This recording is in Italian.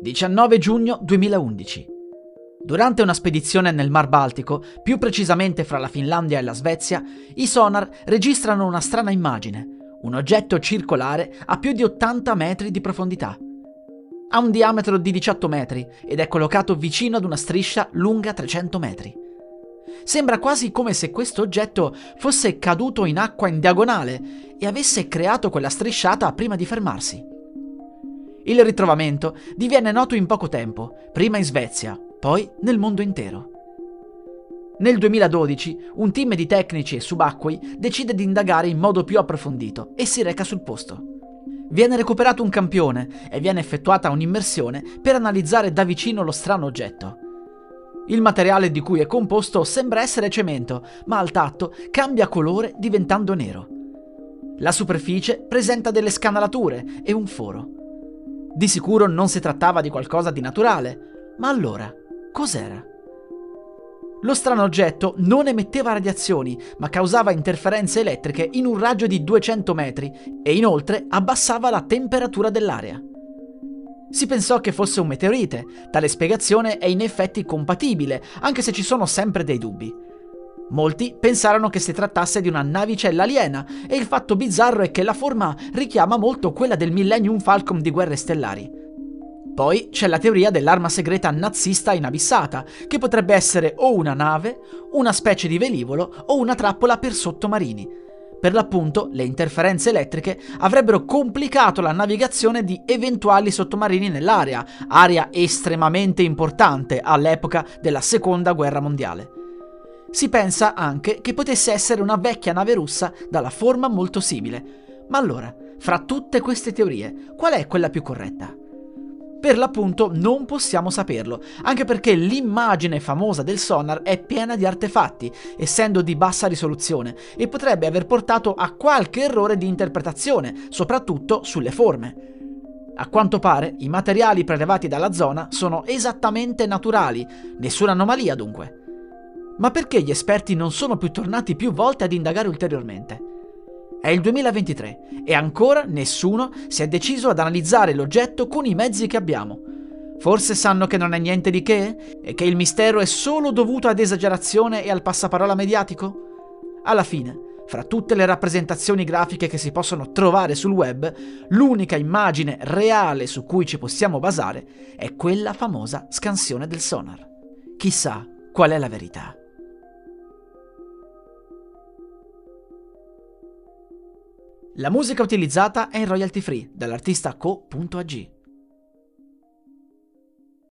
19 giugno 2011. Durante una spedizione nel Mar Baltico, più precisamente fra la Finlandia e la Svezia, i sonar registrano una strana immagine, un oggetto circolare a più di 80 metri di profondità. Ha un diametro di 18 metri ed è collocato vicino ad una striscia lunga 300 metri. Sembra quasi come se questo oggetto fosse caduto in acqua in diagonale e avesse creato quella strisciata prima di fermarsi. Il ritrovamento diviene noto in poco tempo, prima in Svezia, poi nel mondo intero. Nel 2012 un team di tecnici e subacquei decide di indagare in modo più approfondito e si reca sul posto. Viene recuperato un campione e viene effettuata un'immersione per analizzare da vicino lo strano oggetto. Il materiale di cui è composto sembra essere cemento, ma al tatto cambia colore diventando nero. La superficie presenta delle scanalature e un foro. Di sicuro non si trattava di qualcosa di naturale, ma allora cos'era? Lo strano oggetto non emetteva radiazioni, ma causava interferenze elettriche in un raggio di 200 metri e inoltre abbassava la temperatura dell'aria. Si pensò che fosse un meteorite, tale spiegazione è in effetti compatibile, anche se ci sono sempre dei dubbi. Molti pensarono che si trattasse di una navicella aliena e il fatto bizzarro è che la forma richiama molto quella del Millennium Falcon di Guerre Stellari. Poi c'è la teoria dell'arma segreta nazista inabissata, che potrebbe essere o una nave, una specie di velivolo o una trappola per sottomarini. Per l'appunto, le interferenze elettriche avrebbero complicato la navigazione di eventuali sottomarini nell'area, area estremamente importante all'epoca della Seconda Guerra Mondiale. Si pensa anche che potesse essere una vecchia nave russa dalla forma molto simile. Ma allora, fra tutte queste teorie, qual è quella più corretta? Per l'appunto non possiamo saperlo, anche perché l'immagine famosa del sonar è piena di artefatti, essendo di bassa risoluzione, e potrebbe aver portato a qualche errore di interpretazione, soprattutto sulle forme. A quanto pare, i materiali prelevati dalla zona sono esattamente naturali, nessuna anomalia dunque. Ma perché gli esperti non sono più tornati più volte ad indagare ulteriormente? È il 2023 e ancora nessuno si è deciso ad analizzare l'oggetto con i mezzi che abbiamo. Forse sanno che non è niente di che e che il mistero è solo dovuto ad esagerazione e al passaparola mediatico? Alla fine, fra tutte le rappresentazioni grafiche che si possono trovare sul web, l'unica immagine reale su cui ci possiamo basare è quella famosa scansione del sonar. Chissà qual è la verità. La musica utilizzata è in royalty free dall'artista co.ag.